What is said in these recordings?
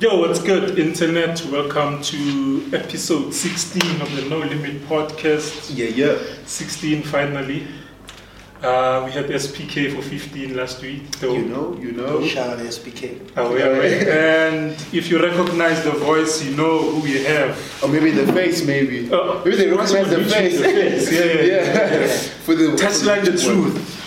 Yo, what's good, Internet? Welcome to episode 16 of the No Limit podcast. Yeah, yeah. 16 finally. Uh, we had SPK for 15 last week. Though. You know, you know. Shout out to SPK. Oh, yeah, right. and if you recognize the voice, you know who we have. Or maybe the face, maybe. Uh, maybe they what's recognize the YouTube, face. the face. Yeah, yeah, yeah. yeah. For the Touchline the for one. truth.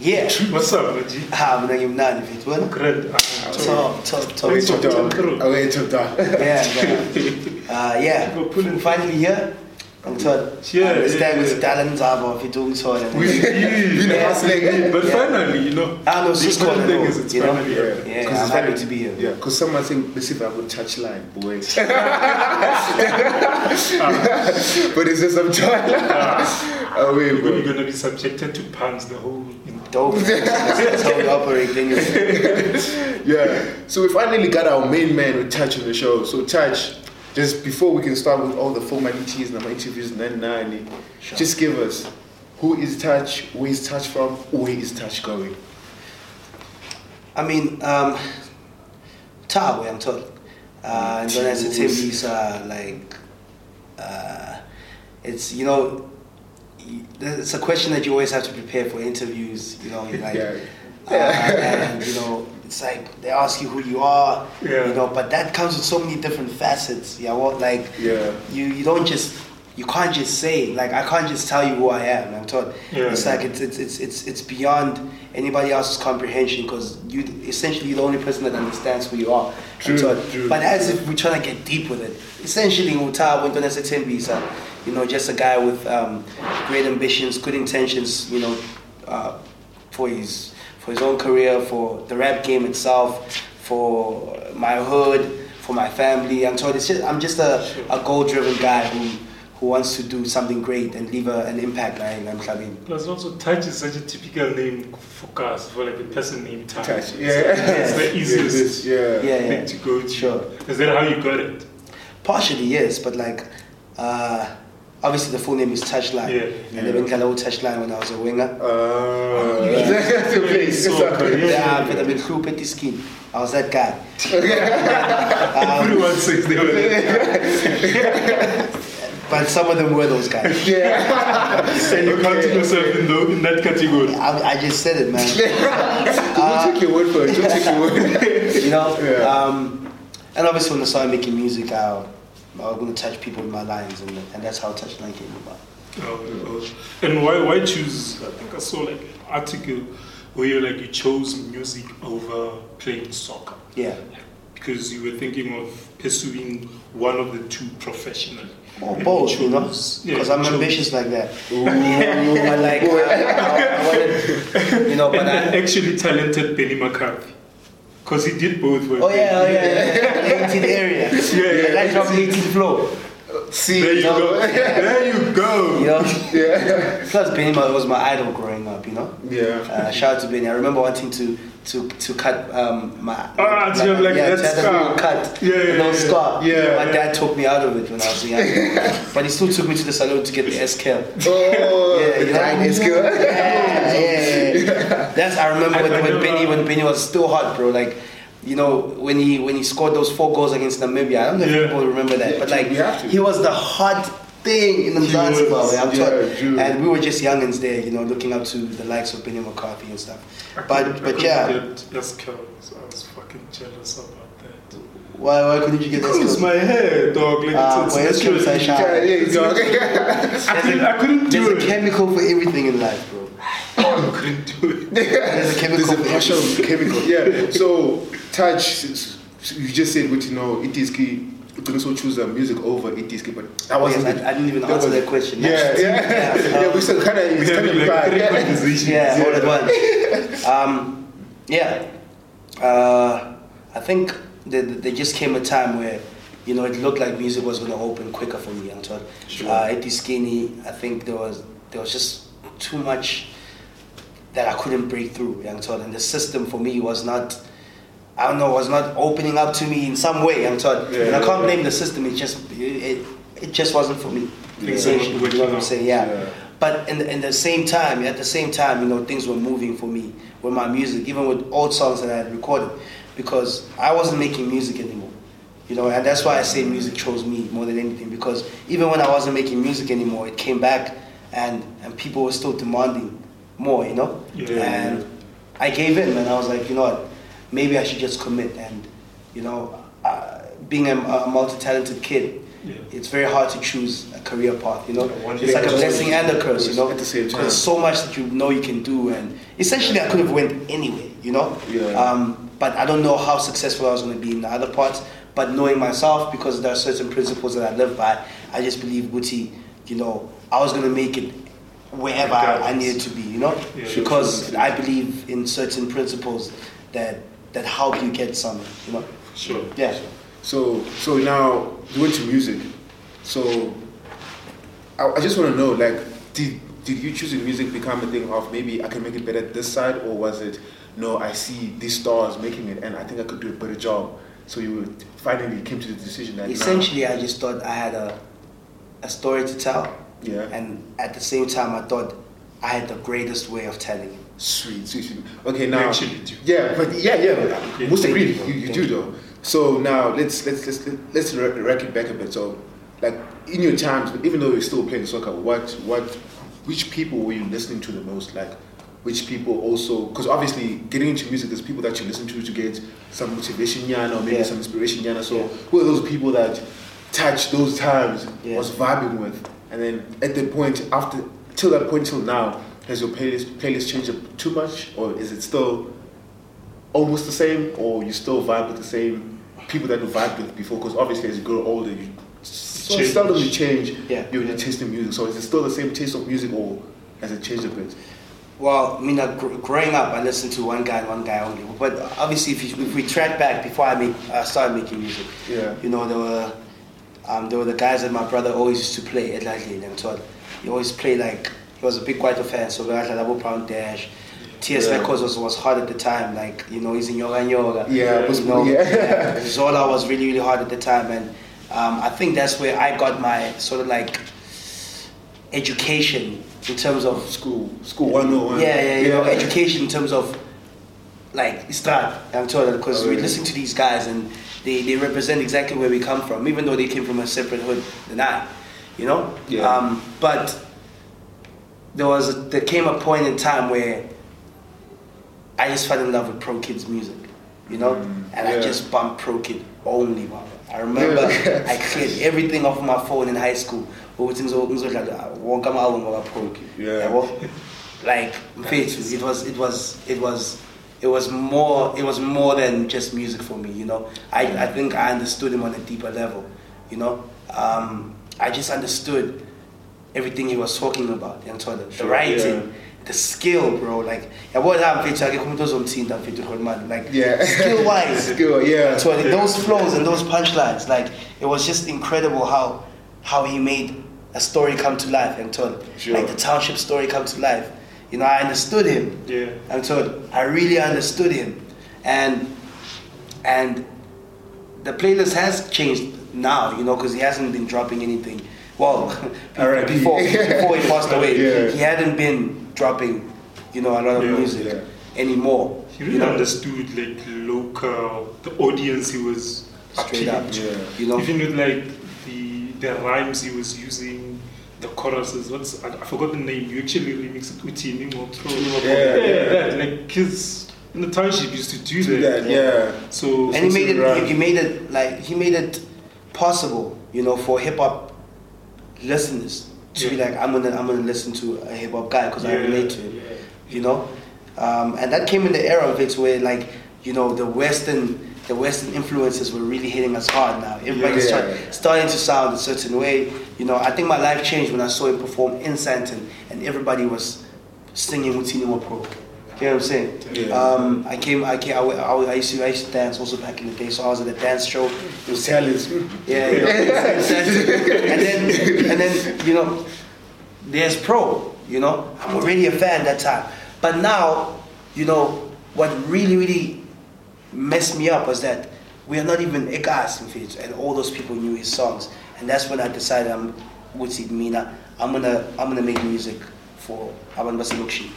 Yeah. What's up, Reggie? Ah, mina ngimnandi mfethu wena. Great. Ah, Top, top, top. Away Top top dog. dog. Away top dog. Yeah, yeah. Uh, yeah. We're it. Finally here. Ngithola. Yeah, I understand yeah, ukuthi dala ndzaba mfethu ungithola. We, you know, Yeah. hustling. But finally, you know, Ah, no, the sis important thing is it's you finally here. Yeah, 'Cause I'm it's happy to be here. Yeah, because someone think let's see if I would touch line, boy. but it's just some time. Away, You're bro. going to be subjected to puns the whole. Dope. That's, how we operate things. Yeah. So we finally got our main man with Touch on the show. So Touch, just before we can start with all the formalities and our interviews and then nine, Sure. just give us who is Touch, where is Touch from, where is Touch going? I mean, um, Tawe, I'm told. Uh, and then as a team, are like, uh, it's, you know, it's a question that you always have to prepare for interviews, you know, like, Yeah. uh, and, you know, it's like they ask you who you are, Yeah. you know, but that comes with so many different facets, yeah, what, like, Yeah. you, you don't just, you can't just say, like, I can't just tell you who I am, I'm told. Yeah. It's like, it's, it's, it's, it's, it's beyond anybody else's comprehension because you essentially you're the only person that understands who you are. True, true. But as if we're trying to get deep with it, essentially, Uta went on as a Tembisa, you know, just a guy with um, great ambitions, good intentions, you know, uh, for his for his own career, for the rap game itself, for my hood, for my family. I'm told it's just I'm just a, a goal-driven guy who who wants to do something great and leave a, an impact. Like I'm clubbing. Plus, also, Touch is such a typical name for cars, for like a person named Touch. Touch, yeah. It's the Yeah, easiest this, yeah. Yeah, thing yeah. to go to. Sure. Is that how you got it? Partially, yes, but like, uh, obviously the full name is Touchline. Yeah. And they've been called Touchline when I was a winger. Uh, Yeah. that's the place. So It's good. okay. Yeah, but I've been through petty skin. I was that guy. Um, Everyone says they were but some of them were those guys. Yeah. And you counting yourself in, the, in that category. I, I just said it, man. Don't take your word for it. Don't take your word. You know? Yeah. Um, and obviously when I started making music, I, I was going to touch people with my lines, and, and that's how Touchline came about. Oh, oh. And why, why choose? I think I saw like an article where you like you chose music over playing soccer Yeah. because you were thinking of pursuing one of the two professionally. Or And both, you you know? chose- yeah, Because I'm chose- ambitious like that. I like, I, I, I wanted, you know, but And I, then actually talented Benny McCarthy because he did both. Oh yeah, oh yeah, yeah, yeah. 18 area. Yeah, yeah. I dropped 18 flow. See, There you No. go. there you go. You know. Yeah. Plus, Benny was my idol growing up. You know. Yeah. Uh, shout out to Benny. I remember wanting to to to cut um, my Ah, to have like yeah, that to have scar. cut, Yeah, yeah, a little yeah. scar. Yeah. My dad took me out of it when I was young, but he still took me to the salon to get the S curl. Oh, Yeah, the you know? dying is good. Yeah, yeah, yeah. That's I remember I- when, I when Benny when Benny was still hot, bro. Like, you know, when he when he scored those four goals against Namibia. I don't know if people remember that, Yeah, but like we have to. he was the hot thing in the He Zanzibar. was, I'm yeah, and we were just youngins there, you know, looking up to the likes of Benny McCarthy and stuff. I But couldn't- I but couldn't yeah, get S-curl, so I was fucking jealous about that. why why couldn't you get that? Because my hair, dog, like Ah, it's, well, it's, S-curl is naturally- Yeah, there you. I couldn't, I couldn't do it. There's a chemical for everything in life, bro. I couldn't do it. There's a chemical There's a partial chemical. Yeah. So, touch. You just said what you know. It is key. You can also choose uh, music over it is key, but that Oh, yes, wasn't. I, I didn't even that answer was- that question. Yeah, yeah, Yeah, yeah. we still kind of, We it's kind having of like pride. three Yeah. conversations. Yeah, all at once. Um, yeah, uh, I think there, there just came a time where, you know, it looked like music was going to open quicker for me. I'm told. Sure. Uh, at the skinny, I think there was there was just too much that I couldn't break through. I'm told, and the system for me was not. I don't know, was not opening up to me in some way. I'm told, Yeah, and I can't blame the system. It just it, it, just wasn't for me. Yeah. Essentially, you know what I'm saying? Yeah. Yeah. But in the, in the same time, at the same time, you know, things were moving for me with my music, even with old songs that I had recorded. because I wasn't making music anymore. You know, and that's why I say music chose me more than anything because even when I wasn't making music anymore, it came back and, and people were still demanding more, you know? Yeah. and I gave in and I was like, you know what, maybe I should just commit. And, you know, uh, being a, a multi talented kid, Yeah. it's very hard to choose a career path, you know? It's like a blessing and a curse, you know? At the same time. There's so much that you know you can do, and essentially I could have went anyway, you know. Um, but I don't know how successful I was going to be in the other parts. But knowing myself, because there are certain principles that I live by, I just believe Guti, you know, I was going to make it wherever I, I Regardless. needed to be, you know, Yeah, because sure. I believe in certain principles that that help you get somewhere, you know. Sure. Yeah. So, so now you went to music. So, I, I just want to know, like, did did you choosing music become a thing of maybe I can make it better this side, or was it no, I see these stars making it, and I think I could do a better job. So you finally came to the decision that now- Essentially, I just thought I had a a story to tell, yeah, and at the same time, I thought I had the greatest way of telling it. sweet, sweet, sweet. Okay, now Actually, do. Yeah, but yeah, yeah. Yeah. Most Thank agree. you, You, you do though. So now let's let's let's let's re- rack it back a bit. So, like in your times, even though you're still playing soccer, what what which people were you listening to the most? Like which people also? Because obviously, getting into music, there's people that you listen to to get some motivation, yana, or maybe Yeah. some inspiration, yana. So, Yeah. who are those people that touch those times Yeah. was vibing with? And then at the point after till that point till now, has your playlist playlist changed up too much, or is it still almost the same, or you still vibe with the same people that you vibed with before? Because obviously, as you grow older, you so Change. seldom you change Yeah. your, your taste in music. So is it still the same taste of music, or has it changed a bit? Well, I mean, uh, gr- growing up, I listened to one guy and one guy only. But obviously, if, you, if we track back before I make, uh, started making music, Yeah. you know, there were um, there were the guys that my brother always used to play at Ladley and so he always played like he was a big white fan, so we had a Double Pound Dash. TS Yeah. Records was, was hard at the time, like you know, he's in Yoga and Yoga. Yeah, Yeah, was- You know, yeah. Zola was really, really hard at the time, and um, I think that's where I got my sort of like education in terms of School, school one oh one. yeah, yeah, you know, education in terms of like Strat, I'm told because Oh, we listen to these guys and they, they represent exactly where we come from, even though they came from a separate hood than I, you know. Yeah. Um, but there was a, there came a point in time where I just fell in love with Pro Kids music, you know, Mm, and I just bumped Pro Kid only, man. I remember Yeah. I cleared everything off my phone in high school. ukuthi ngizo- ngizodlala wonke ama-album waka-Pro Kid. Yeah. Like it was it was it was it was more it was more than just music for me you know i, I think i understood him on a deeper level you know um, i just understood everything he was talking about and the, the Sure, writing yeah. the skill bro like yabo la mfethu akekho umuntu ozomthinta mfethu Rholiman. like Yeah. skill wise Skill, yeah. so those flows and those punchlines, like it was just incredible how how he made a story come to life and told Sure. like the township story come to life. You know, I understood him. Yeah. And so I really understood him. And and the playlist has changed now, you know, because he hasn't been dropping anything. Well, R.I.P. before before he passed away, Yeah. he hadn't been dropping, you know, a lot of Yeah, music anymore. He really you know? understood like local the audience he was Straight appealing up. You know, Even with like the the rhymes he was using, the choruses. What's I, I forgot the name. You actually remixed it with Tini Motro. Yeah, yeah. that, like kids in the township used to do, Do that. that, yeah. So and he made it Right. he, he made it like he made it possible you know for hip hop listeners to be like i'm gonna i'm gonna listen to a hip hop guy because i relate to him yeah. you know um, and that came in the era of it where like you know the western the western influences were really hitting us hard now everybody's Yeah. start, starting to sound a certain way you know i think my life changed when i saw him perform in Sandton and everybody was singing Tino Pro. You know what I'm saying? Yeah. Um, I came, I came, I, I, I used to, I used to dance also back in the day. So I was at a dance show. It was Talents. yeah, you know, and then and then you know, there's pro. You know, I'm already a fan that time. But now, you know, what really really messed me up was that we are not even Egas in Fitz, and all those people knew his songs. And that's when I decided I'm with Mina. I'm gonna I'm gonna make music for Aban Basilukshi.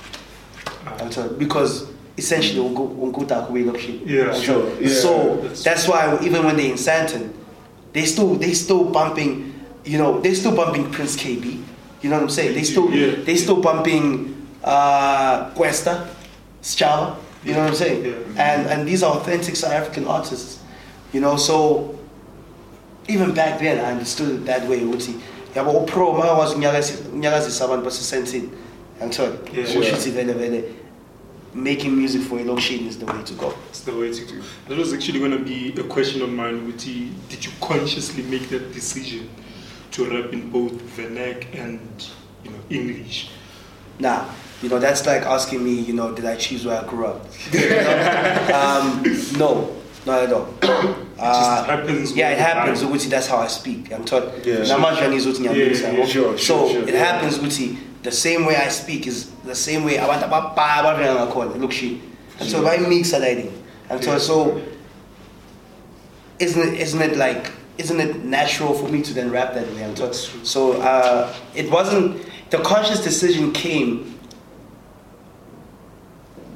Ah. I'm sorry, because essentially unkuta kuwe Yeah, sure. Yeah. So That's- that's why even when they're in Sandton, they still they still bumping, you know, they still bumping Prince Kaybee. You know what I'm saying? They still Yeah. they still bumping uh Kwesta, Schala. You know what I'm saying? Yeah. And and these are authentic South African artists. You know, so even back then I understood it that way ukuthi yabo upro makakwazi ukunyakazisa abantu basesentini angithole Yeah. usho ukuthi vele vele making music for elokishini is the way to go it's the way to go. That was actually going to be a question of mine. Which did you consciously make that decision to rap in both vernac and you know English? Nah, you know, that's like asking me, you know, did I choose where I grew up? You know? um, no, not at all. Uh, happens Yeah, it happens. time. Ukuthi, that's how I speak. I'm taught. Yeah. Namanje ngizothi ngiyamisa, Yeah, yeah, sure, sure, So sure, it yeah. happens ukuthi the same way I speak is the same way abantu ababhaya abavela ngakhona. Look, she. And so if I mix that thing, and so so isn't it, isn't it like isn't it natural for me to then rap that way? I'm told. That's true. So uh, it wasn't the conscious decision came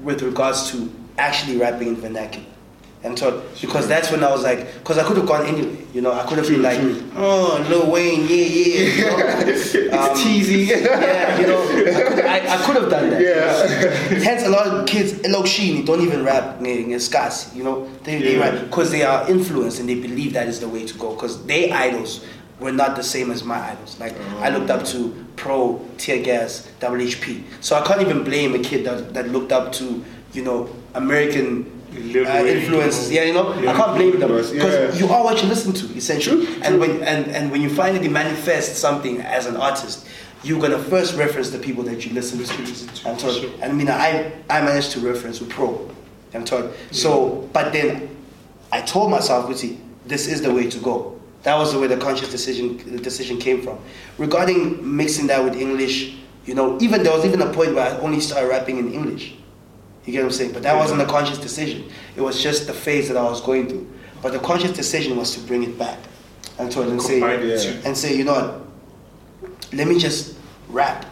with regards to actually rapping in vernacular. And so, because that's when I was like, because I could have gone anyway, you know, I could have been like, oh, Lil Wayne, yeah, yeah, you know? Um, Teasy. yeah, you know, I could, I, I could have done that. Yeah. Hence, a lot of kids, Eloshini, don't even rap in Skas, you know, they, they rap because they are influenced and they believe that is the way to go because they idols were not the same as my idols. Like, I looked up to Pro, Tear Gas, WHP. So I can't even blame a kid that, that looked up to, you know, American uh, influences. Yeah, you know, Yeah. I can't blame them because Yeah. you are what you listen to, essentially. True, And when and, and when you finally manifest something as an artist, you're gonna first reference the people that you listen to. listen to, I'm told. sure. And I mean, I I managed to reference with Pro. I'm told. So, but then I told myself, "Kuti, this is the way to go." That was the way the conscious decision the decision came from. Regarding mixing that with English, you know, even there was even a point where I only started rapping in English. You get what I'm saying? But that wasn't a conscious decision. It was just the phase that I was going through. But the conscious decision was to bring it back and to and say Yeah. and say, you know what? Let me just rap.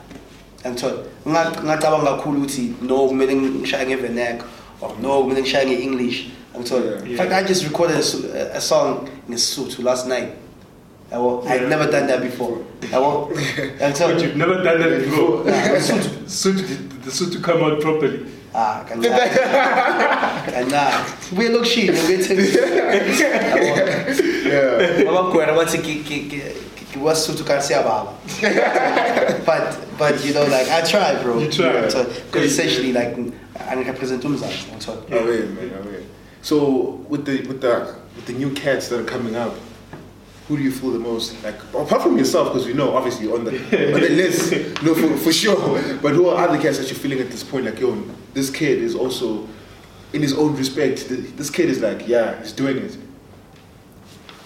And so ngacabanga kakhulu ukuthi no kumele or no kumele ngishaye nge-English. And so Yeah. in fact I just recorded a, a song in Sotho last night. Yabo, I'd Yeah. never done that before. Yabo? And so But you've never done that before. Nah, suit, suit, did the suit to come out properly. Ah, kan kan nah. We look shit, we Yeah. Babagwera bathi ki ki ki ki wasuthu kan siyababa. But but you know like I try bro. You try. So, cuz essentially like angirepresent umzansi ngithola. Oh, wait, man, oh, wait. So with the with the with the new cats that are coming up, who do you feel the most like apart from yourself because you know obviously on the on the list no for, for sure but who are other cats that you're feeling at this point like yo this kid is also in his own respect this kid is like yeah he's doing it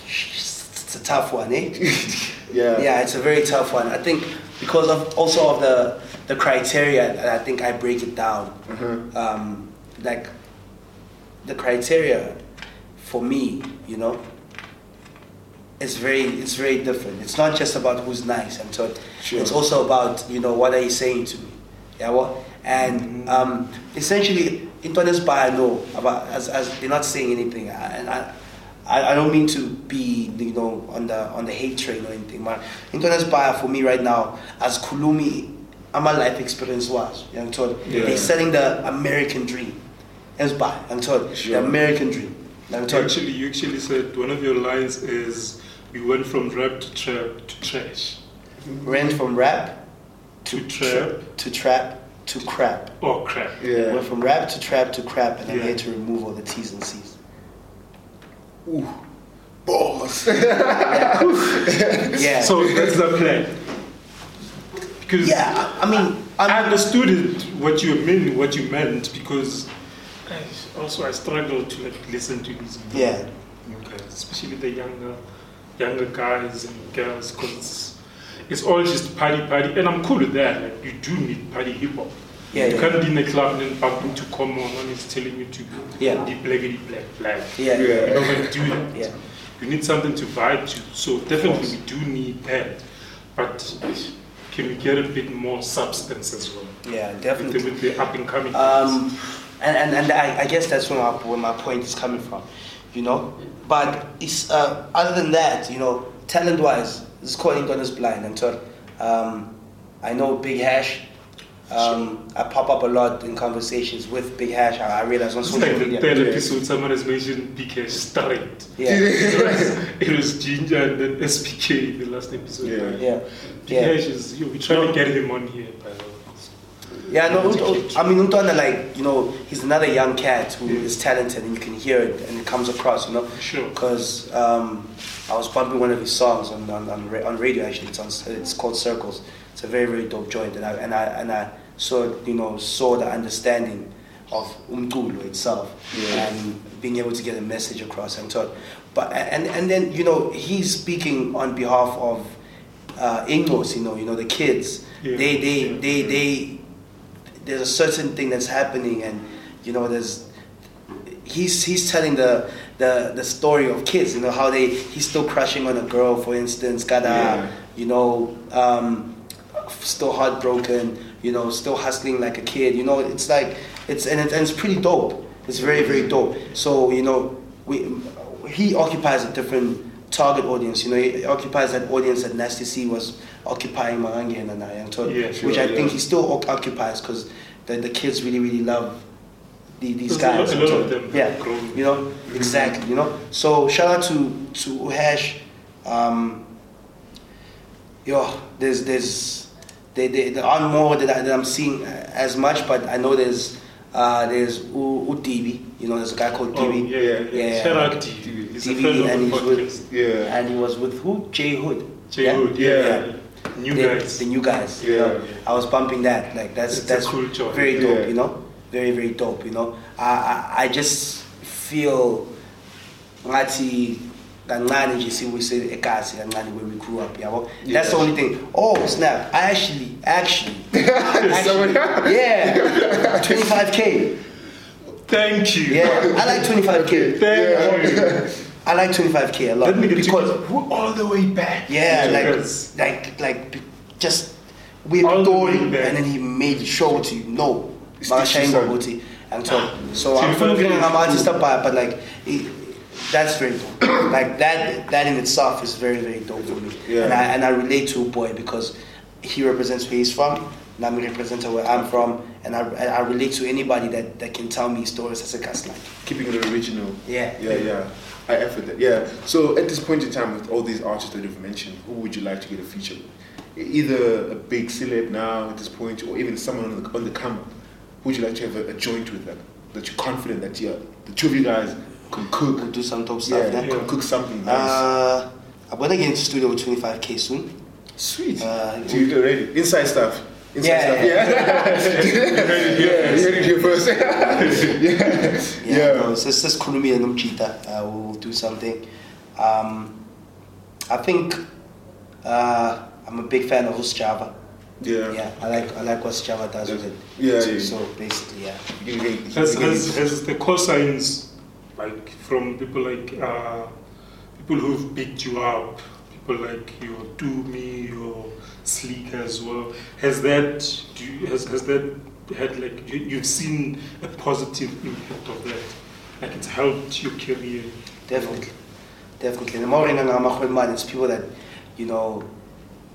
It's a tough one, eh? yeah Yeah, it's a very tough one. I think because of also of the the criteria, and I think I break it down. Mhm. Um, like the criteria for me, you know, it's very it's very different. It's not just about who's nice. I'm told. Sure. It's also about you know what are you saying to me. Yeah, what and um, essentially, Intones by I know about as, as they're not saying anything, and I, I, I don't mean to be you know on the on the hate train or anything. But Intones by for me right now, as Kulumi, my life experience was. You know, I'm told Yeah. they're selling the American dream. As by I'm told Sure. the American dream. I'm told. Actually, you actually said one of your lines is we went from rap to trap to trash. Went from rap To trap to trap to crap. or crap. yeah Went from rap to trap to crap, and I'm Yeah. to remove all the T's and C's. Ooh. balls Yeah. So that's the plan. Because yeah, I, I mean, I I'm, understood it, what you meant, what you meant, because I, also I struggle to like listen to these new, Yeah. guys, especially the younger, younger guys and girls, because it's, it's all just party, party, and I'm cool with that. Like you do need party hip hop. Yeah, you yeah. can't be in a club and then bump into come on and it's telling you to Yeah. deep blackity black black. yeah, Yeah. You're not gonna do that. yeah. You need something to vibe to. So definitely we do need that. But can we get a bit more substance as well? Yeah, With the, definitely. with the up and coming. Um, and and, and I, I guess that's where my where my point is coming from, you know. But it's uh, other than that, you know, talent wise, this calling God is blind. And so, um, I know Big Hash. Um, I pop up a lot in conversations with Big Hash. I I realize on It's social like the media. third episode, someone has mentioned BK straight. Yeah, it, was, it was Ginger and then SPK in the last episode. Yeah. yeah, BK yeah. is, yo, we trying No. to get him on here, by the way. Yeah, no, I mean, Untwana, like, you know, he's another young cat who Yeah. is talented and you can hear it and it comes across, you know. Sure. Because um, I was bumping one of his songs on, on, on, on radio, actually. It's, on, it's called Circles. It's a very, very dope joint. And I, and I, and I saw, you know, saw the understanding of Umtulo itself Yeah. and being able to get a message across and so but and and then you know he's speaking on behalf of uh Ingos, you know you know the kids Yeah. they they they they there's a certain thing that's happening and you know there's he's he's telling the the the story of kids you know how they he's still crushing on a girl for instance got a Yeah. you know um still heartbroken you know still hustling like a kid you know it's like it's and, it, and it's pretty dope it's very very dope so you know we he occupies a different target audience you know he occupies that audience that nasty c was occupying Marangi and I Yeah, sure, which I yeah. think he still oc- occupies because the, the kids really really love the, these guys lot- a lot of them yeah you know exactly you know so shout out to to Uhash um yo there's there's there, there, there aren't more that, I, I'm seeing uh, as much but I know there's uh, there's U, Udibi you know there's a guy called Oh, Dibi yeah, yeah, Yeah, yeah. Shout out to. TV and he's with- Yeah. and he was with who Jay Hood Jay yeah? Hood, yeah. Yeah. New the, guys. the new guys. You Yeah. I was bumping that. Like that's It's that's cool very dope Yeah. you know? Very very dope you know? I I, I just feel ngathi kancane nje siwise egazi kancane where we grew up yabo that's the only thing. Oh snap. I actually actually, actually yeah. 25k Thank you. yeah. I like 25k Thank you. I like 25k a lot That nigga because took you all the way back. yeah, like, like, like, be- just we the him, back. and then he made sure to know It's Makashaying different. Gobuti and so. So I'm feeling. I'm artist up, but like, it, that's very dope. like that, that in itself is very, very dope for me. Yeah. And I and I relate to a boy because he represents where he's from. And I'm representing where I'm from, and I, I relate to anybody that, that can tell me stories as a cast like. Keeping it original. Yeah. Yeah, yeah. I effort that. Yeah. So at this point in time, with all these artists that you've mentioned, who would you like to get a feature with? Either a big celeb now at this point, or even someone on the, on the come up. Who would you like to have a, a joint with them? That you're confident that yeah, the two of you guys can cook. We'll do some yeah, stuff. Yeah. can cook something nice. Uh, I'm gonna get into studio with 25k soon. Sweet. uh, Do you already inside stuff? Inside Yeah, stuff. Yeah. yeah. You heard it here first. yeah. Yeah, Yeah. no, so it's just Kulumi and Umchita. Uh, we'll do something. Um, I think uh, I'm a big fan of Usjava. Yeah. Yeah, I like I like what Java does with it. Yeah, So, yeah. so basically, yeah. You can- you Has, has, has the cosigns, like from people like uh, people who've picked you up, people like your Doomy, your Sleek as well, has that do you, has, has that had like you, you've seen a positive impact of that? Like it's helped your career. Definitely, definitely. The more man, it's people that you know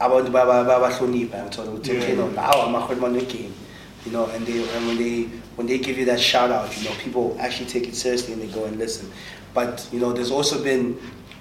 abantu baba- babahlonipha ngithola ukuthi okay no lawa amahwelimane weGame you know and they and when they when they give you that shout out you know people actually take it seriously and they go and listen but you know there's also been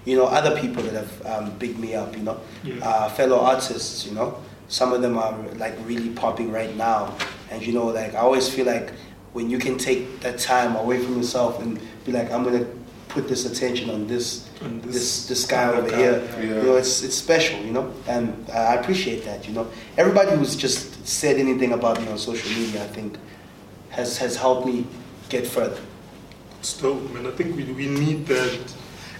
you know other people that have um, bigged me up you know. Yeah. uh, fellow artists you know. Some of them are like really popping right now. And you know like I always feel like when you can take that time away from yourself and be like I'm gonna put this attention on this On this- this this guy over guy, here. Yeah. you know it's it's special you know. And I appreciate that you know. Everybody who's just said anything about me on social media I think has has helped me get further. It's dope, man. I think we, we need that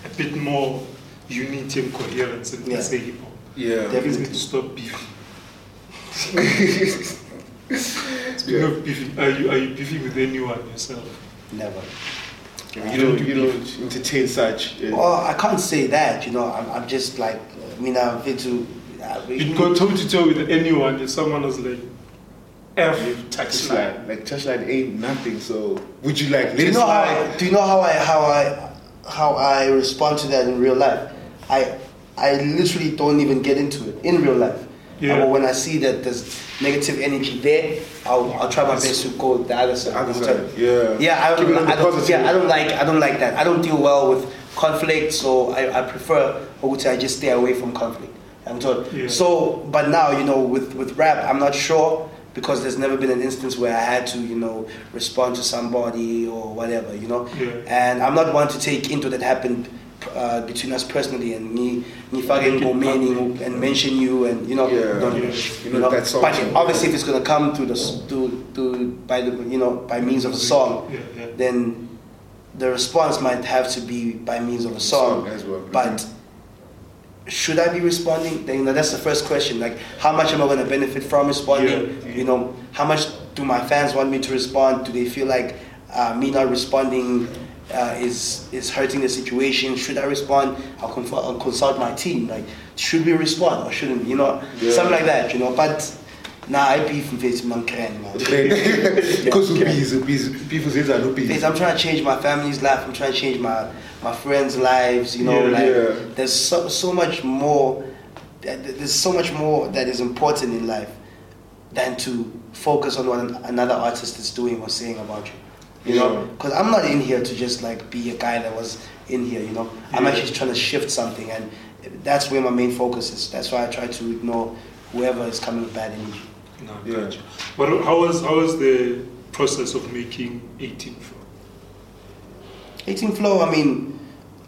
a bit more unity and coherence in Yeah. SA hip hop. Yeah. We need Definitely. to stop beefing. Speaking Yeah. of beefing, are you are you beefing with anyone yourself? never You don't, you don't entertain such. uh, well I can't say that you know I'm, I'm just like I mean I've been to uh, You'd go toe to toe with anyone if someone was like F You- touchline. Like touchline ain't nothing. So would you like let Do you it know how? I, do you know how I how I how I respond to that in real life? I I literally don't even get into it in real life. Yeah. But when I see that there's negative energy there, I'll, I'll try my best to go the other side. Other side, yeah. Yeah, I don't, it on the I don't, yeah, I don't like I don't like that. I don't deal well with conflict, so I, I prefer I would say I just stay away from conflict. I'm told. Yeah. So, but now you know with with rap, I'm not sure because there's never been an instance where I had to you know respond to somebody or whatever, you know. Yeah. And I'm not one to take into that happened uh, between us personally and me, me fucking Make it meaning and mention you and you know, Yeah. don't- Yeah. you You know, know. that song- But obviously, if it's gonna come through the s- to to by the you know by means of a song, Yeah, yeah. then the response might have to be by means of a song. Song as well. But should I be responding? Then you know, that's the first question. Like, how much am I going to benefit from responding? Yeah, yeah. You know, how much do my fans want me to respond? Do they feel like uh, me not responding uh, is is hurting the situation? Should I respond? I'll, conf- I'll consult my team. Like, should we respond or shouldn't? You know, Yeah. something like that. You know, but. Nah, I beef with man, man. Because we busy, busy. People say that no Faith, busy. I'm trying to change my family's life. I'm trying to change my my friends' lives. You know, Yeah, like yeah. there's so so much more. There's so much more that is important in life than to focus on what another artist is doing or saying about you. You know, Yeah. because I'm not in here to just like be a guy that was in here. You know, I'm actually trying to shift something, and that's where my main focus is. That's why I try to ignore whoever is coming with bad energy. No, Yeah. gotcha. But how was how was the process of making 18 Flow? 18 Flow, I mean,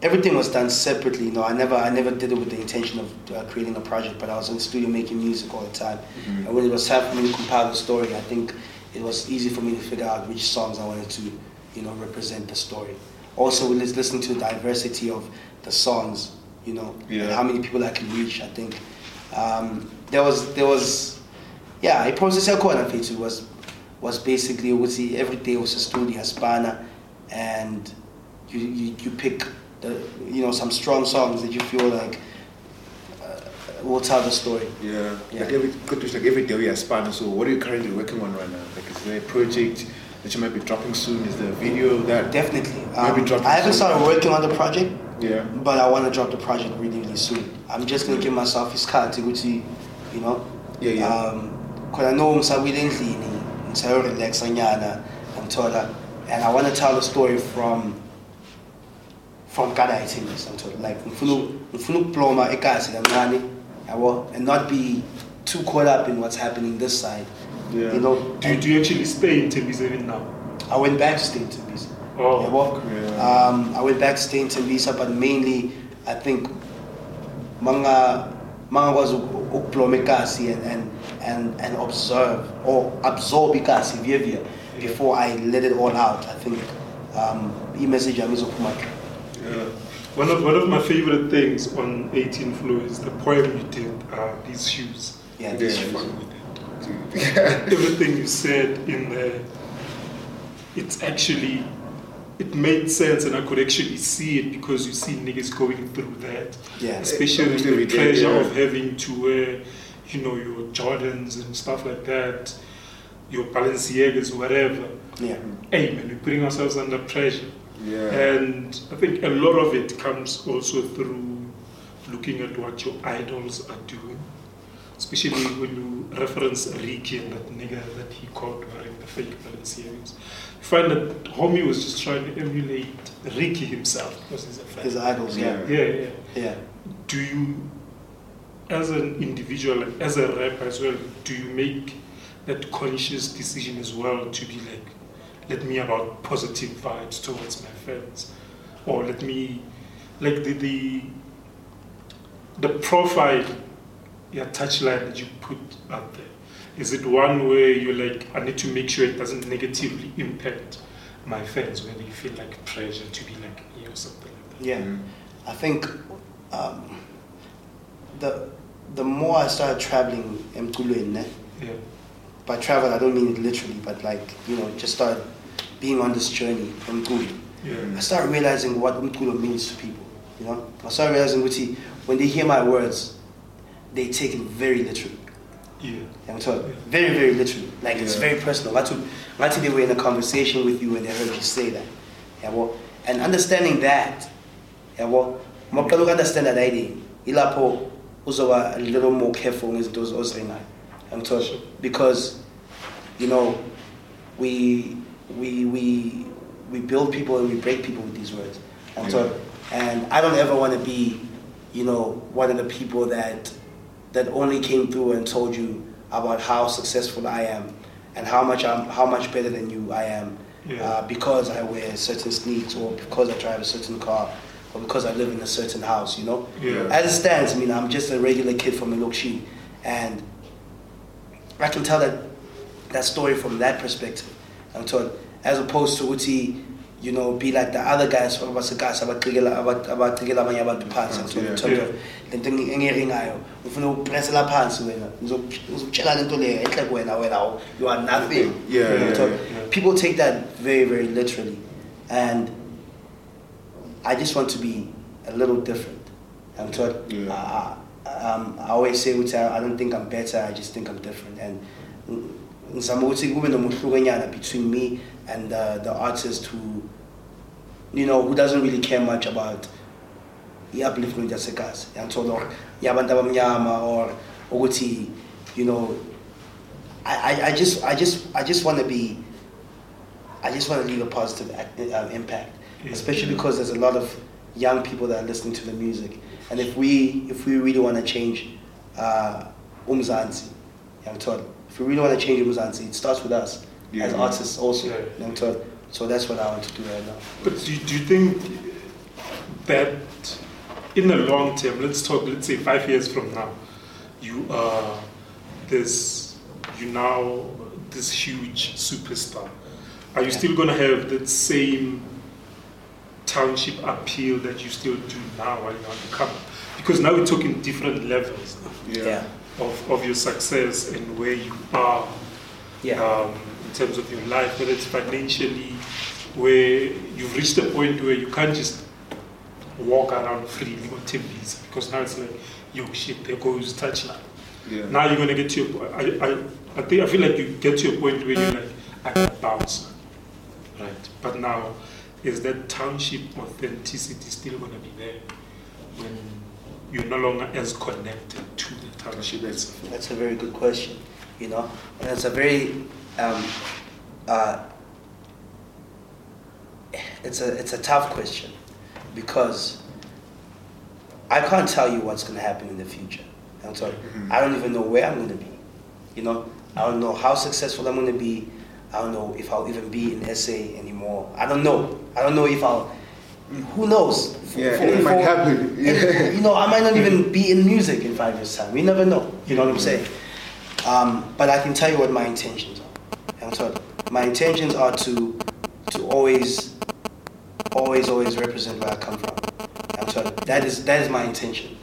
everything was done separately. You know, I never, I never did it with the intention of uh, creating a project, but I was in the studio making music all the time. Mm-hmm. And when it was time for me to compile the story, I think it was easy for me to figure out which songs I wanted to, you know, represent the story. Also, with lis- listening to the diversity of the songs, you know, and how many people I can reach. I think um, there was, there was, yeah, a process called it was was basically was the every day was a studio spana and you, you, you pick the you know some strong songs that you feel like uh, will tell the story. Yeah. Yeah. Like every good to- like every day we are span. So what are you currently working on right now? Like is there a project that you might be dropping soon? Is there a video that Definitely. Um, drop it I haven't soon. started working on the project, Yeah. but I want to drop the project really really soon. I'm just gonna give myself his card to you know. Yeah, yeah. Um, cause I know ngisawile endlini, ngisayorelaxa nyana, ngithola, and I want to tell the story from from kada ithembisa ngithola like ngifuna ngifuna ukubloma ekasi kancane yabo and not be too caught up in what's happening this side Yeah. you know Do you, do you actually stay in Tembisa even now? I went back to stay in Tembisa Oh, yabo yeah. um, I went back to stay in Tembisa but mainly I think mga mangakwazi uku- ukubloma ekasi and, and and and observe or absorb ikasi via via before I let it all out I think um, i-message yami izophuma Yeah. One of one of my favorite things on 18 Flow is the poem you did, uh, These Shoes. yeah, this Fun. Everything you said in there, it's actually, it made sense and I could actually see it because you see niggas going through that. Yeah. Especially the pressure yeah. of having to wear, you know, your Jordans and stuff like that, your Balenciagas, whatever. yeah Hey man, we're putting ourselves under pressure. Yeah. And I think a lot of it comes also through looking at what your idols are doing. Especially when you reference Ricky and that nigga that he caught wearing the fake Balenciagas. You find that homie was just trying to emulate Ricky himself because he's a fan. his idols yeah yeah, yeah. yeah Do you, as an individual, like, as a rapper as well, do you make that conscious decision as well to be like, let me about positive vibes towards my fans, or let me, like the the, the profile, yeah, touchline that you put out there. Is it one where you're like, I need to make sure it doesn't negatively impact my fans when they feel like pressure to be like me or something like that? Yeah, Mm. I think um, the the more I started traveling. Yeah. by travel I don't mean it literally, but like you know, just started being on this journey emkulu. Yeah. I started realizing what umkulo means to people. You know, I started realizing ukuthi when they hear my words, they take it very literally. Yeah. I'm told. Very, very literally. Like it's very personal. Ngathi ngathi they were in a conversation with you and they heard you say that. Yabo. And understanding that, yabo, maqala understand that idea. Ilapho uzoba a little more careful ngezinto oziringayo. I'm told. Because you know, we we we we build people and we break people with these words. I'm Yeah. told. And I don't ever want to be, you know, one of the people that that only came through and told you about how successful I am and how much I'm how much better than you I am Yeah. uh, because I wear certain sneaks or because I drive a certain car or because I live in a certain house, you know? Yeah. As it stands, I mean, I'm just a regular kid from Milokshi and I can tell that that story from that perspective. I'm told, as opposed to Uti, you know, be like the other guys from Basakasa abacikela abanye abantu phansi I'm told, in terms of le nto engeringayo ufuna ukupresela phansi wena ngizokutshela le nto leyo enhle kuwena wena you are nothing. Yeah, You know, yeah, so yeah. people take that very very literally. And I just want to be a little different. I'm told Yeah. I, I, um, I always say ukuthi I I don't think I'm better I just think I'm different. And ngizama ukuthi kube nomehlukenyana between me and the, the artist who you know who doesn't really care much about i-upliftment yasegazi. Yangithola or yabantu abamnyama or ukuthi you know I, I, I just I just I just want to be I just want to leave a positive act, uh, impact. Especially because there's a lot of young people that are listening to the music. And if we if we really want to change uh, umzansi yangithola if we really want to change umzansi it starts with us Yeah. as artists also Yeah. yangithola so that's what I want to do right now But do, do you think that in the long term, let's talk, let's say five years from now, you are this, you now this huge superstar. Are you Yeah. still going to have that same township appeal that you still do now while you're on the come? Because now we're talking different levels Yeah. Of, of your success and where you are yeah um, in terms of your life, whether it's financially, where you've reached a point where you can't just walk around freely on Timbis because now it's like, yo, shit, there goes touchline. Yeah. Now you're gonna get to your. I, I, I think I feel like you get to a point where you're like, I can bounce, right? But now, is that township authenticity still gonna be there when you're no longer as connected to the township? That's- That's a very good question, you know, and it's a very, um, uh, it's a it's a tough question because I can't tell you what's going to happen in the future. I'm sorry, Mhm. I don't even know where I'm going to be. You know, I don't know how successful I'm going to be. I don't know if I'll even be in SA anymore. I don't know. I don't know if I'll. Who knows? Yeah, it might happen. Yeah. you know, I might not even be in music in five years' time. We never know. You know what I'm saying? Um, but I can tell you what my intentions are. I'm sorry. My intentions are to to always, always, always represent where I come from. I'm sorry. That is that is my intention.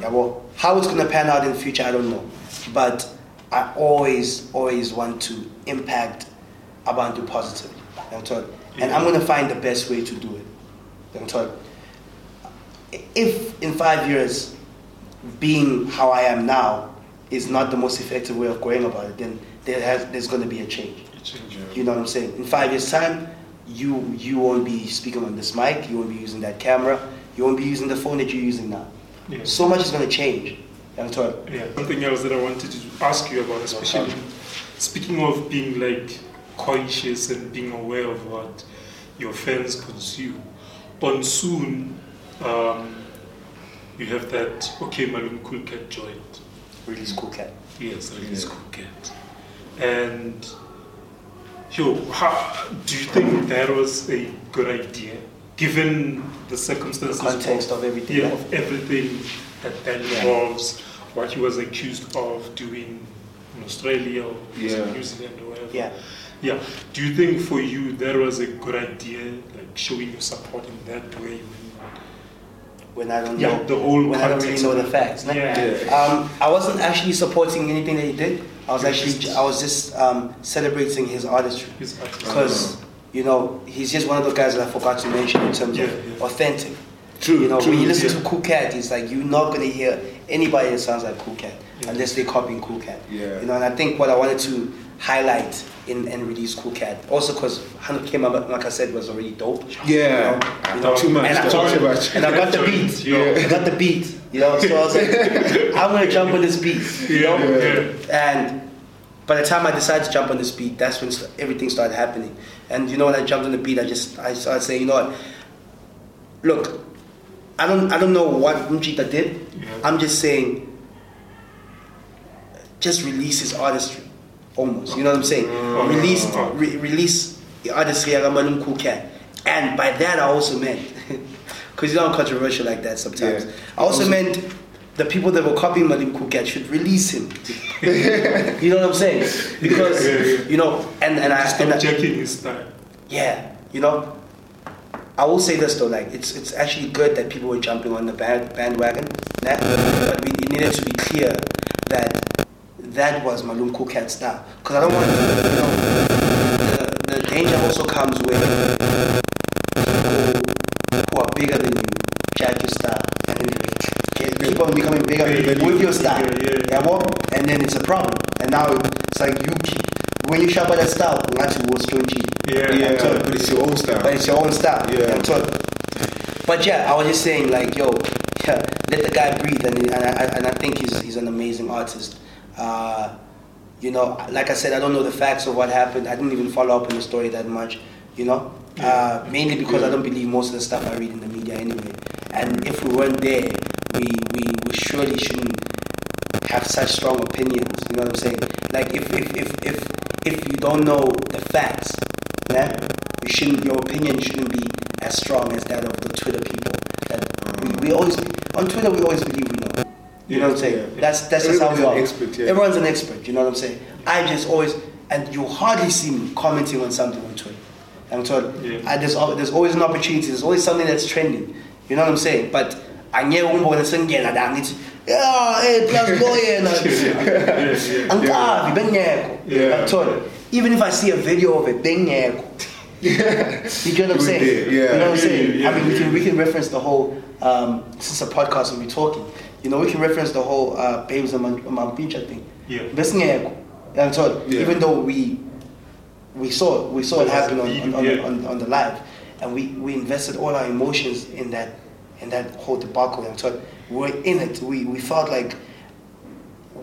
Yeah, well, how it's gonna pan out in the future, I don't know. But I always, always want to impact Abantu positively. I'm told. And I'm gonna find the best way to do it. I'm told. If in five years, being how I am now is not the most effective way of going about it, then there has, there's going to be a change. A change, You know what I'm saying? In five years' time, you you won't be speaking on this mic, you won't be using that camera, you won't be using the phone that you're using now. Yeah. So much is going to change. I'm told. Yeah, something else that I wanted to ask you about, especially speaking of being like conscious and being aware of what your fans consume. On soon, um, you have that okay, Malum Cool Cat joint. Release cool cat. Yes, release Yeah. Cool Cat. And yo, how, do you think that was a good idea, given the circumstances? The context of everything. yeah, of everything that that Yeah. involves, what he was accused of doing in Australia or Yeah. New Zealand or whatever. Yeah. Yeah. Do you think for you that was a good idea, like showing your support in that way? When I don't Yeah, know. the whole when I don't really know the facts. ne? Yeah. Um, I wasn't actually supporting anything that he did. I was actually I was just um, celebrating his artistry. Because you know he's just one of those guys that I forgot to mention in terms Yeah, of yeah. authentic. True, You know, true, when you listen yeah. to Cool Cat, it's like you're not gonna hear anybody that sounds like Cool Cat Yeah. unless they're copying Cool Cat. Yeah. You know, and I think what I wanted to highlight in and release Cool Cat, also because 100k, my- like I said, was already dope. Yeah. You know, you know, Too much, And I, too much. and I got the beat. Yeah. I got the beat. You know, so I was like, I'm gonna jump on this beat. You know, Yeah. and by the time I decided to jump on this beat, that's when everything started happening. And you know, when I jumped on the beat, I just I started saying, you know what? Look, I don't I don't know what Mjita did. Yeah. I'm just saying, just release his artistry, almost. You know what I'm saying? Mm. Release re- release the artistry of Malum Cool Cat. And by that, I also meant, because you know I'm controversial like that sometimes. Yeah. I also, Also- meant the people that were copying Malum Cool Cat should release him. you know what I'm saying? Because Yeah, yeah, yeah. you know, and and I and Stop I, checking his style. yeah, you know. I will say this though, like it's it's actually good that people were jumping on the band, bandwagon, nah? but we it needed to be clear that that was Malum Cat style. Because I don't want, you know, the, the danger also comes with people who are bigger than you judge your style, and then get- keep on becoming bigger with your style. Yeah, yeah. Yeah, well, and then it's a problem. And now it's like you keep when you shop at that style, not to was G. Yeah. Yeah, So- but it's your own style. But it's your own style. Yeah. I'm told. But yeah, I was just saying, like, yo, yeah, let the guy breathe, and and I, and I think he's he's an amazing artist. Uh, you know, like I said, I don't know the facts of what happened. I didn't even follow up on the story that much. You know, uh, mainly because I don't believe most of the stuff I read in the media anyway. And if we weren't there, we we, we surely shouldn't have such strong opinions. You know what I'm saying? Like if if if if, if you don't know the facts, yeah, you shouldn't. Your opinion shouldn't be as strong as that of the Twitter people. That we, we always on Twitter we always believe we know. You know what I'm saying? Yeah. That's that's just how we are. Everyone's an expert, yeah. Everyone's an expert. You know what I'm saying? I just always and you hardly see me commenting on something on Twitter. I'm told Yeah. I, there's there's always an opportunity. There's always something that's trending. You know what I'm saying? But I angeke umbone sengena la ngithi yeah hey plus yena Yeah, yeah. angavi bengekho Yeah. Even if I see a video of it bengekho you get what I'm saying yeah. you know what I'm saying Yeah, I mean we can we can reference the whole um, since a podcast we'll be talking you know we can reference the whole uh, babes and Mampintsha thing Yeah. besingekho yangithola Yeah. even though we we saw we saw it happen on, on, on, Yeah. on, on the live and we, we invested all our emotions in that in that whole debacle and so we were in it. We, we felt like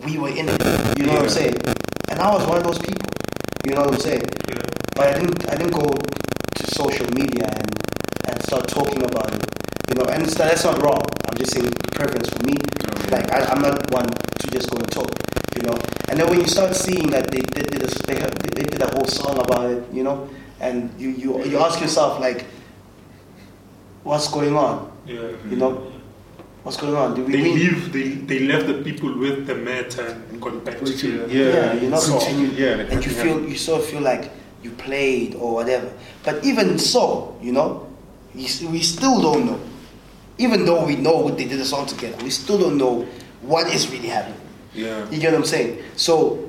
we were in it. You know what I'm saying? And I was one of those people. You know what I'm saying? Yeah. but I didn't I didn't go to social media and and start talking about it know and it's, that's not wrong I'm just saying preference for me Okay. like I, I'm not one to just go and talk you know and then when you start seeing that they, they did a, they, had- they did a whole song about it you know and you, you you ask yourself like what's going on Yeah. you know what's going on did we They win? leave. They they left the people with the matter and got back together. Yeah. yeah, you know, So, continue, yeah, and you feel you sort of feel like you played or whatever. But even so, you know, we still don't know. Even though we know they did a song together, we still don't know what is really happening. Yeah. You get what I'm saying? So,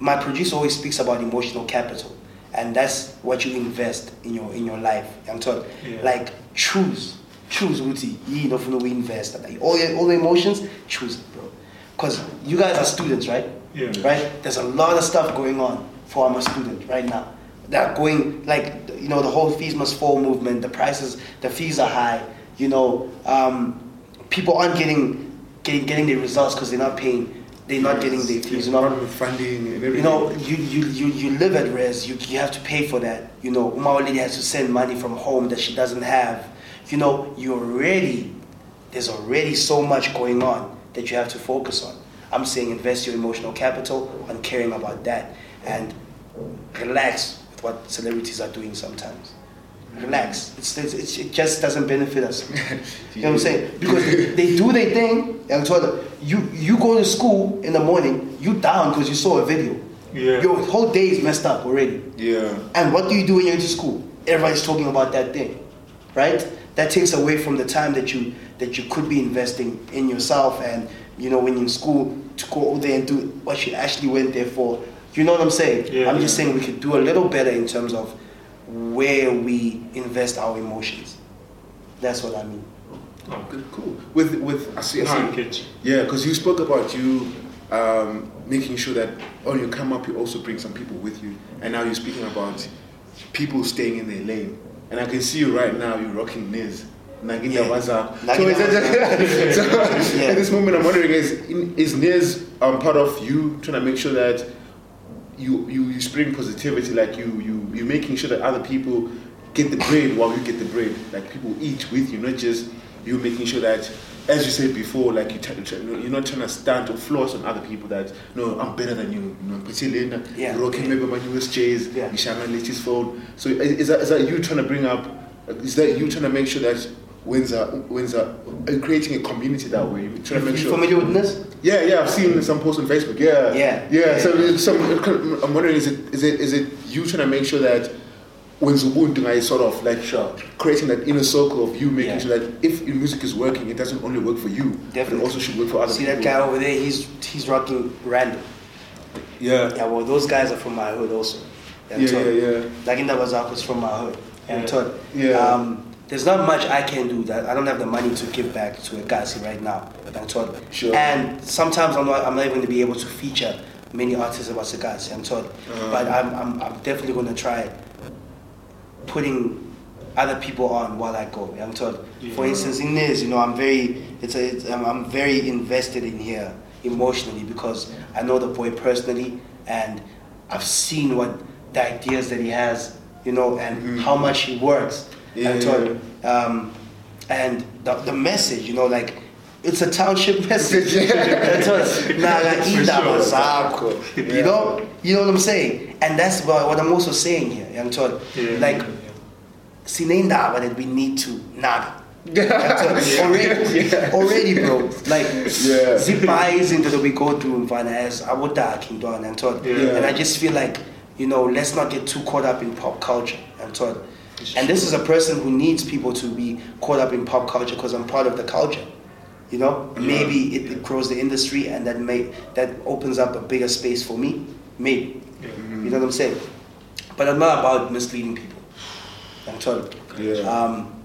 my producer always speaks about emotional capital, and that's what you invest in your in your life. I'm talking Yeah. like choose, choose Uti. You know, we invest like all your all the emotions. Choose it, bro. Because you guys are students, right? Yeah. Right. There's a lot of stuff going on for I'm a student right now. That going like you know the whole fees must fall movement. The prices, the fees are high. You know, um, people aren't getting getting getting their results because they're not paying. They're not getting their fees. You know, Part of the funding everything. you know, you, you, you, you live at res, you, you have to pay for that. You know, Uma lady has to send money from home that she doesn't have. You know, you already, there's already so much going on that you have to focus on. I'm saying invest your emotional capital on caring about that and relax what celebrities are doing sometimes. Relax. It's, it's, it's, it just doesn't benefit us. You know what I'm saying? Because they, they do their thing. And told them, you you go to school in the morning, you down because you saw a video. Yeah. Your whole day is messed up already. Yeah. And what do you do when you're into school? Everybody's talking about that thing, right? That takes away from the time that you that you could be investing in yourself and you know when you're in school to go over there and do what you actually went there for. You know what I'm saying? Yeah, I'm just saying we could do a little better in terms of where we invest our emotions. That's what I mean. Oh, Good, cool. With with I see, I see yeah, because you spoke about you um, making sure that when you come up, you also bring some people with you, and now you're speaking about people staying in their lane. And I can see you right now. You're rocking Niz. Naginda Yeah. WhatsApp. So, Naginda is that, so Yeah. at this moment, I'm wondering: is is Niz um, part of you trying to make sure that you you you spreading positivity, like you you you making sure that other people get the bread while you get the bread, like people eat with you, not just you making sure that, as you said before, like you t- you're not trying to stand or floss on other people that no, I'm better than you, you know, Patilena, Yeah. rocking maybe my newest J's, Yeah. Ishama latest phone. So is that, is that you trying to bring up? Is that you trying to make sure that Windsor, Windsor, creating a community that way? You're trying to make You sure. familiar with this? Yeah, yeah, I've seen some posts on Facebook. Yeah, Yeah. yeah. Yeah. So, some, I'm wondering, is it is it is it you trying to make sure that when Ubuntu is sort of like Sure. creating that inner circle of you making Yeah. sure that if your music is working, it doesn't only work for you, but Definitely. it also should work for other See people. that guy over there? He's he's rocking random. Yeah, Yeah, well, those guys are from my hood also. yeah, yeah, yeah. Like in Wazak was from my hood. Yeah. Yeah. Um, there's not much I can do. That I don't have the money to give back to a Gasi right now. Sure. And sometimes I'm not. I'm not even going to be able to feature many artists about Sagasi. I'm told. Uh-huh. But I'm, I'm, I'm definitely going to try putting other people on while I go. I'm told. For instance, in this, you know, I'm very. It's a. It's, I'm, I'm very invested in here emotionally because I know the boy personally and I've seen what the ideas that he has, you know, and Mhm. how much he works. Yeah, I'm told. Um, and the, the message, you know, like it's a township message. I'm told, "Naga sure. Yeah. You know, you know what I'm saying, and that's what, what I'm also saying here. I'm told, Yeah. like sinendaba that we need to naga. already, already, bro. Like Yeah. zipa izinto that we go through mfana as abodakhe ntwana and told. Yeah. And I just feel like, you know, let's not get too caught up in pop culture and told. And this is a person who needs people to be caught up in pop culture because I'm part of the culture. You know, maybe it, it grows the industry and that may that opens up a bigger space for me. Maybe. Yeah. You know what I'm saying? But I'm not about misleading people. I'm told. Yeah. Um,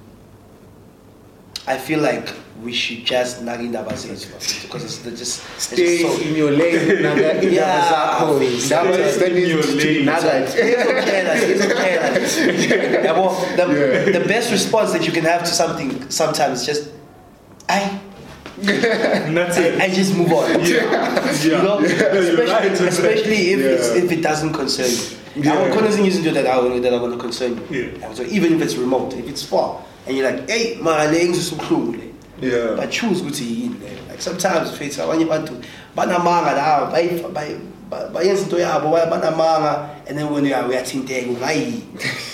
I feel like we should just nag indaba zethu because it's the- just it's Stay just so, in your lane, naga indaba Yeah. zakho. Indaba Stay standing in your to lane. naga it. It's okay, like, it's okay, like. Yeah, well, the, Yeah. the best response that you can have to something sometimes is just, I, And that's it. I, I just move on. yeah. You know, Yeah, especially, right. especially if it's, Yeah. if it doesn't concern you. Yeah. Yeah. I'm using that are that are going to concern you. Yeah. So even if it's remote, if it's far, and you're like, hey, my legs is so Yeah. but choose ukuthi yini leyo. Like sometimes mfethu abanye abantu banamanga la bayi- bayi- ba- bayenza into yabo ba- banamanga and then when uya- uyathinteka ungayini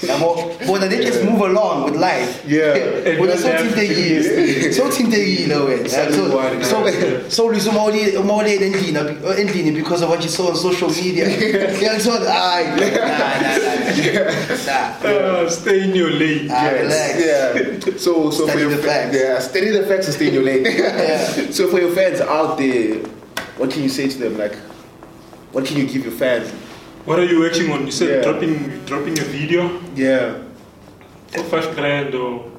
yabo? Bona they just move along with life. Yeah. bona And sowuthintekile sowuthintekile wena. So so lisa uma ulele endlini abi- endlini because of what you saw on social media. Uyangithola hayi nah Uh, stay in your lane. Ah, Yes, relax. Yeah. So, so Study for your the fa- facts. Yeah, study the facts and stay in your lane. Yeah. So for your fans out there, what can you say to them? Like, what can you give your fans? What are you working on? You said Yeah. dropping dropping a video Yeah. for five grand or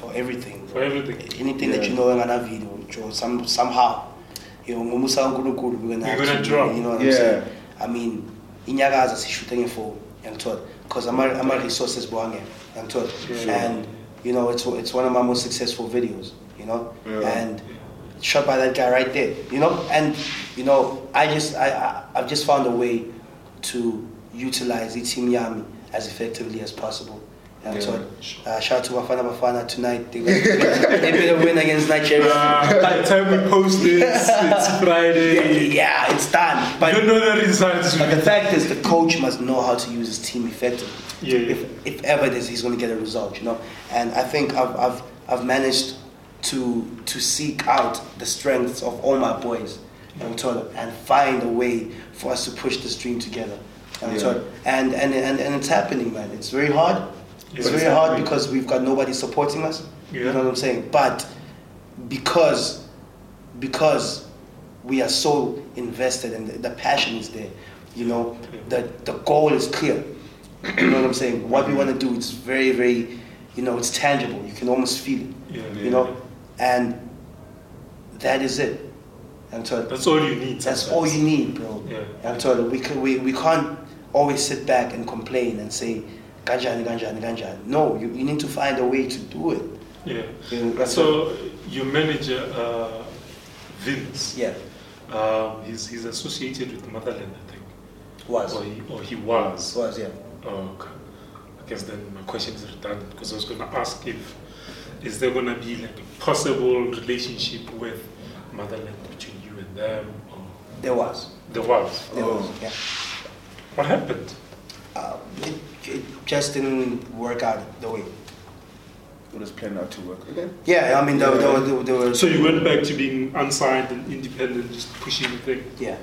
for everything for everything. anything that you know ngana video Joe, some somehow you know we're gonna You're have gonna to, drop. you know what Yeah. I'm saying I mean inyakaza sishuta ngefone yangithola because ama ama resources bwange yangithola Yeah. and you know it's it's one of my most successful videos you know Yeah. and shot by that guy right there you know and you know I just I, I I've just found a way to utilize the team yami as effectively as possible yangithola uh, shout out to Bafana Bafana tonight they better, they better win against Nigeria Uh, by the time we post this, it's Friday. yeah, it's done. But, you know the results. but the fact is, the coach must know how to use his team effectively. Yeah, yeah. If, if ever this, he's going to get a result, you know. And I think I've, I've, I've managed to to seek out the strengths of all my boys and, to- and find a way for us to push this dream together. And, Yeah. to- and, and, and, and it's happening, man. It's very hard. Yeah, it's very hard because we've got nobody supporting us. You know what I'm saying? But because because we are so invested and the, the passion is there, you know, the, the goal is clear. You know what I'm saying? What we want to do, it's very, very, you know, it's tangible. You can almost feel it. Yeah. You know, and that is it. Told That's all you need. that's all you need, bro. Yeah. I'm told we can, we we can't always sit back and complain and say ganjani ganjani ganjani. No, you, you need to find a way to do it. Yeah. You know, So your manager, uh, Vince, Yeah, um, he's, he's associated with Motherland, I think. was Or he, or he was. was yeah. Oh, okay. I guess then my question is redundant because I was going to ask if is there going to be like a possible relationship with Motherland between you and them, or There was. there was. There Oh. was. Yeah. What happened? Uh, it, it just didn't work out the way. It was planned out to work again. Yeah, I mean, there, there, there, there were. So you went back to being unsigned and independent, just pushing the thing. Yeah,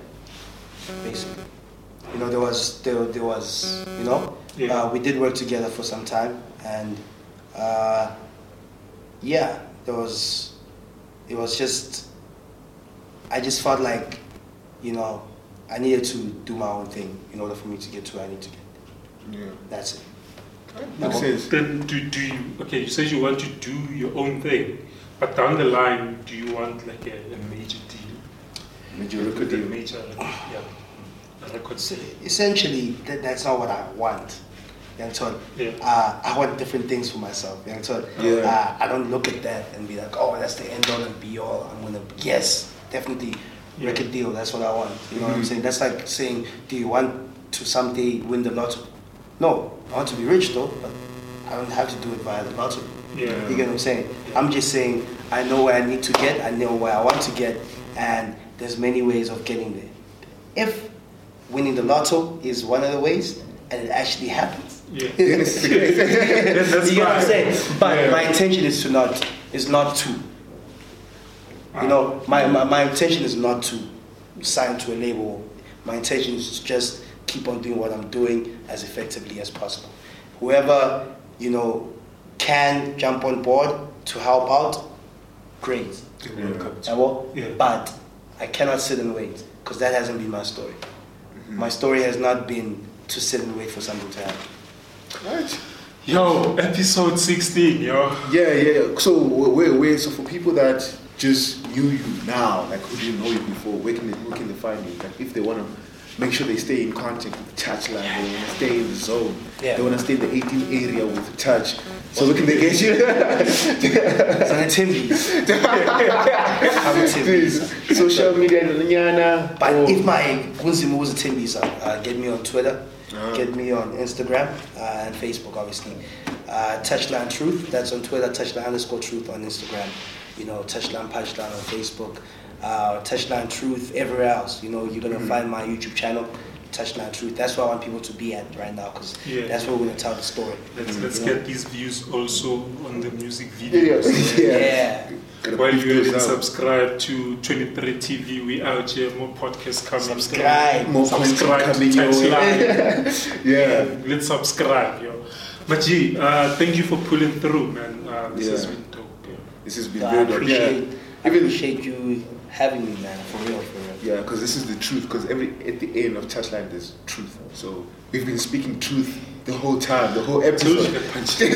basically. You know, there was, there, there was, you know, Yeah. uh, we did work together for some time, and uh, yeah, there was, it was just, I just felt like, you know, I needed to do my own thing in order for me to get to where I need to get. Yeah. That's it. Makes sense. Then do, do you, okay, you said you want to do your own thing, but down the line, do you want like a, a major deal? Major record A deal. major, like, yeah, a record So deal. essentially, that, that's not what I want. You know, so, Yeah. uh, I want different things for myself. You know, so, Yeah. uh, I don't look at that and be like, oh, that's the end all and be all. I'm gonna, yes, definitely, Yeah. record deal. That's what I want. You know what I'm Mhm. saying? That's like saying, do you want to someday win the lotto? No, I want to be rich though, but I don't have to do it via the lotto. Yeah. You get what I'm saying? I'm just saying I know where I need to get, I know where I want to get, and there's many ways of getting there. If winning the lotto is one of the ways, and it actually happens. Yeah. you get what I'm saying? But Yeah. my intention is to not is not to. You know, my, my, my intention is not to sign to a label. My intention is just keep on doing what I'm doing as effectively as possible. Whoever, you know, can jump on board to help out, great. You're. I will. Yeah. But I cannot sit and wait because that hasn't been my story. Mm-hmm. My story has not been to sit and wait for something to happen. Right. Yo, episode 16, yo. Yeah, yeah. So wait, wait. So for people that just knew you now, like who didn't know you before, where can they, where can they find you? Like if they want to make sure they stay in contact with Touchline, they want to stay in the zone, Yeah. they want to stay in the 18 area with the Touch. So where can they get you? It's on the. I'm a Timbies. Please, social media, Nyana. But or- if my Kunzimu was a Timbies, uh, get me on Twitter, Ah. get me on Instagram uh, and Facebook, obviously. Uh, Touchline Truth, that's on Twitter. Touchline underscore Truth on Instagram. You know, Touchline Punchline on Facebook. Uh, Touchline Truth everywhere else. You know, you're gonna Mm-hmm. find my YouTube channel, Touchline Truth. That's where I want people to be at right now, because Yeah. that's where we're gonna tell the story. Let's, let's You know? get these views also on the music videos. Videos. Yeah. Yeah. While you those haven't out. subscribed to 23 TV, we out here, more podcasts coming. through. Subscribe. More content subscribe coming to your way. Touchline. Yeah. Let's subscribe, yo. Maji, uh, thank you for pulling through, man. Uh, this has been dope. Yo. This has been So I dope. appreciate, Yeah. I appreciate you having me, man. For real, for real. Yeah, because this is the truth. Because every at the end of Touchline, there's truth. So we've been speaking truth the whole time, the whole Told you episode. punch.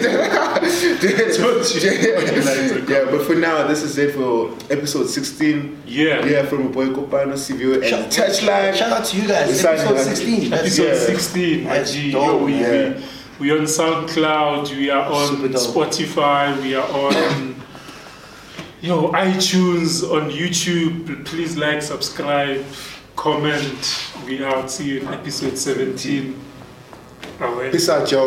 Yeah, but for now, this is it for episode 16. Yeah. Yeah, from a boy Kopano, Sivio, and Shout- Touchline. Shout out to you guys. We signed Episode 16. Episode Yeah. 16, That's Maji. dope, Yo, we, man. we, we on SoundCloud, we are on Spotify, we are on yo iTunes, on YouTube. Please like, subscribe, comment. We out. See you in episode 17. Away. Peace out, y'all.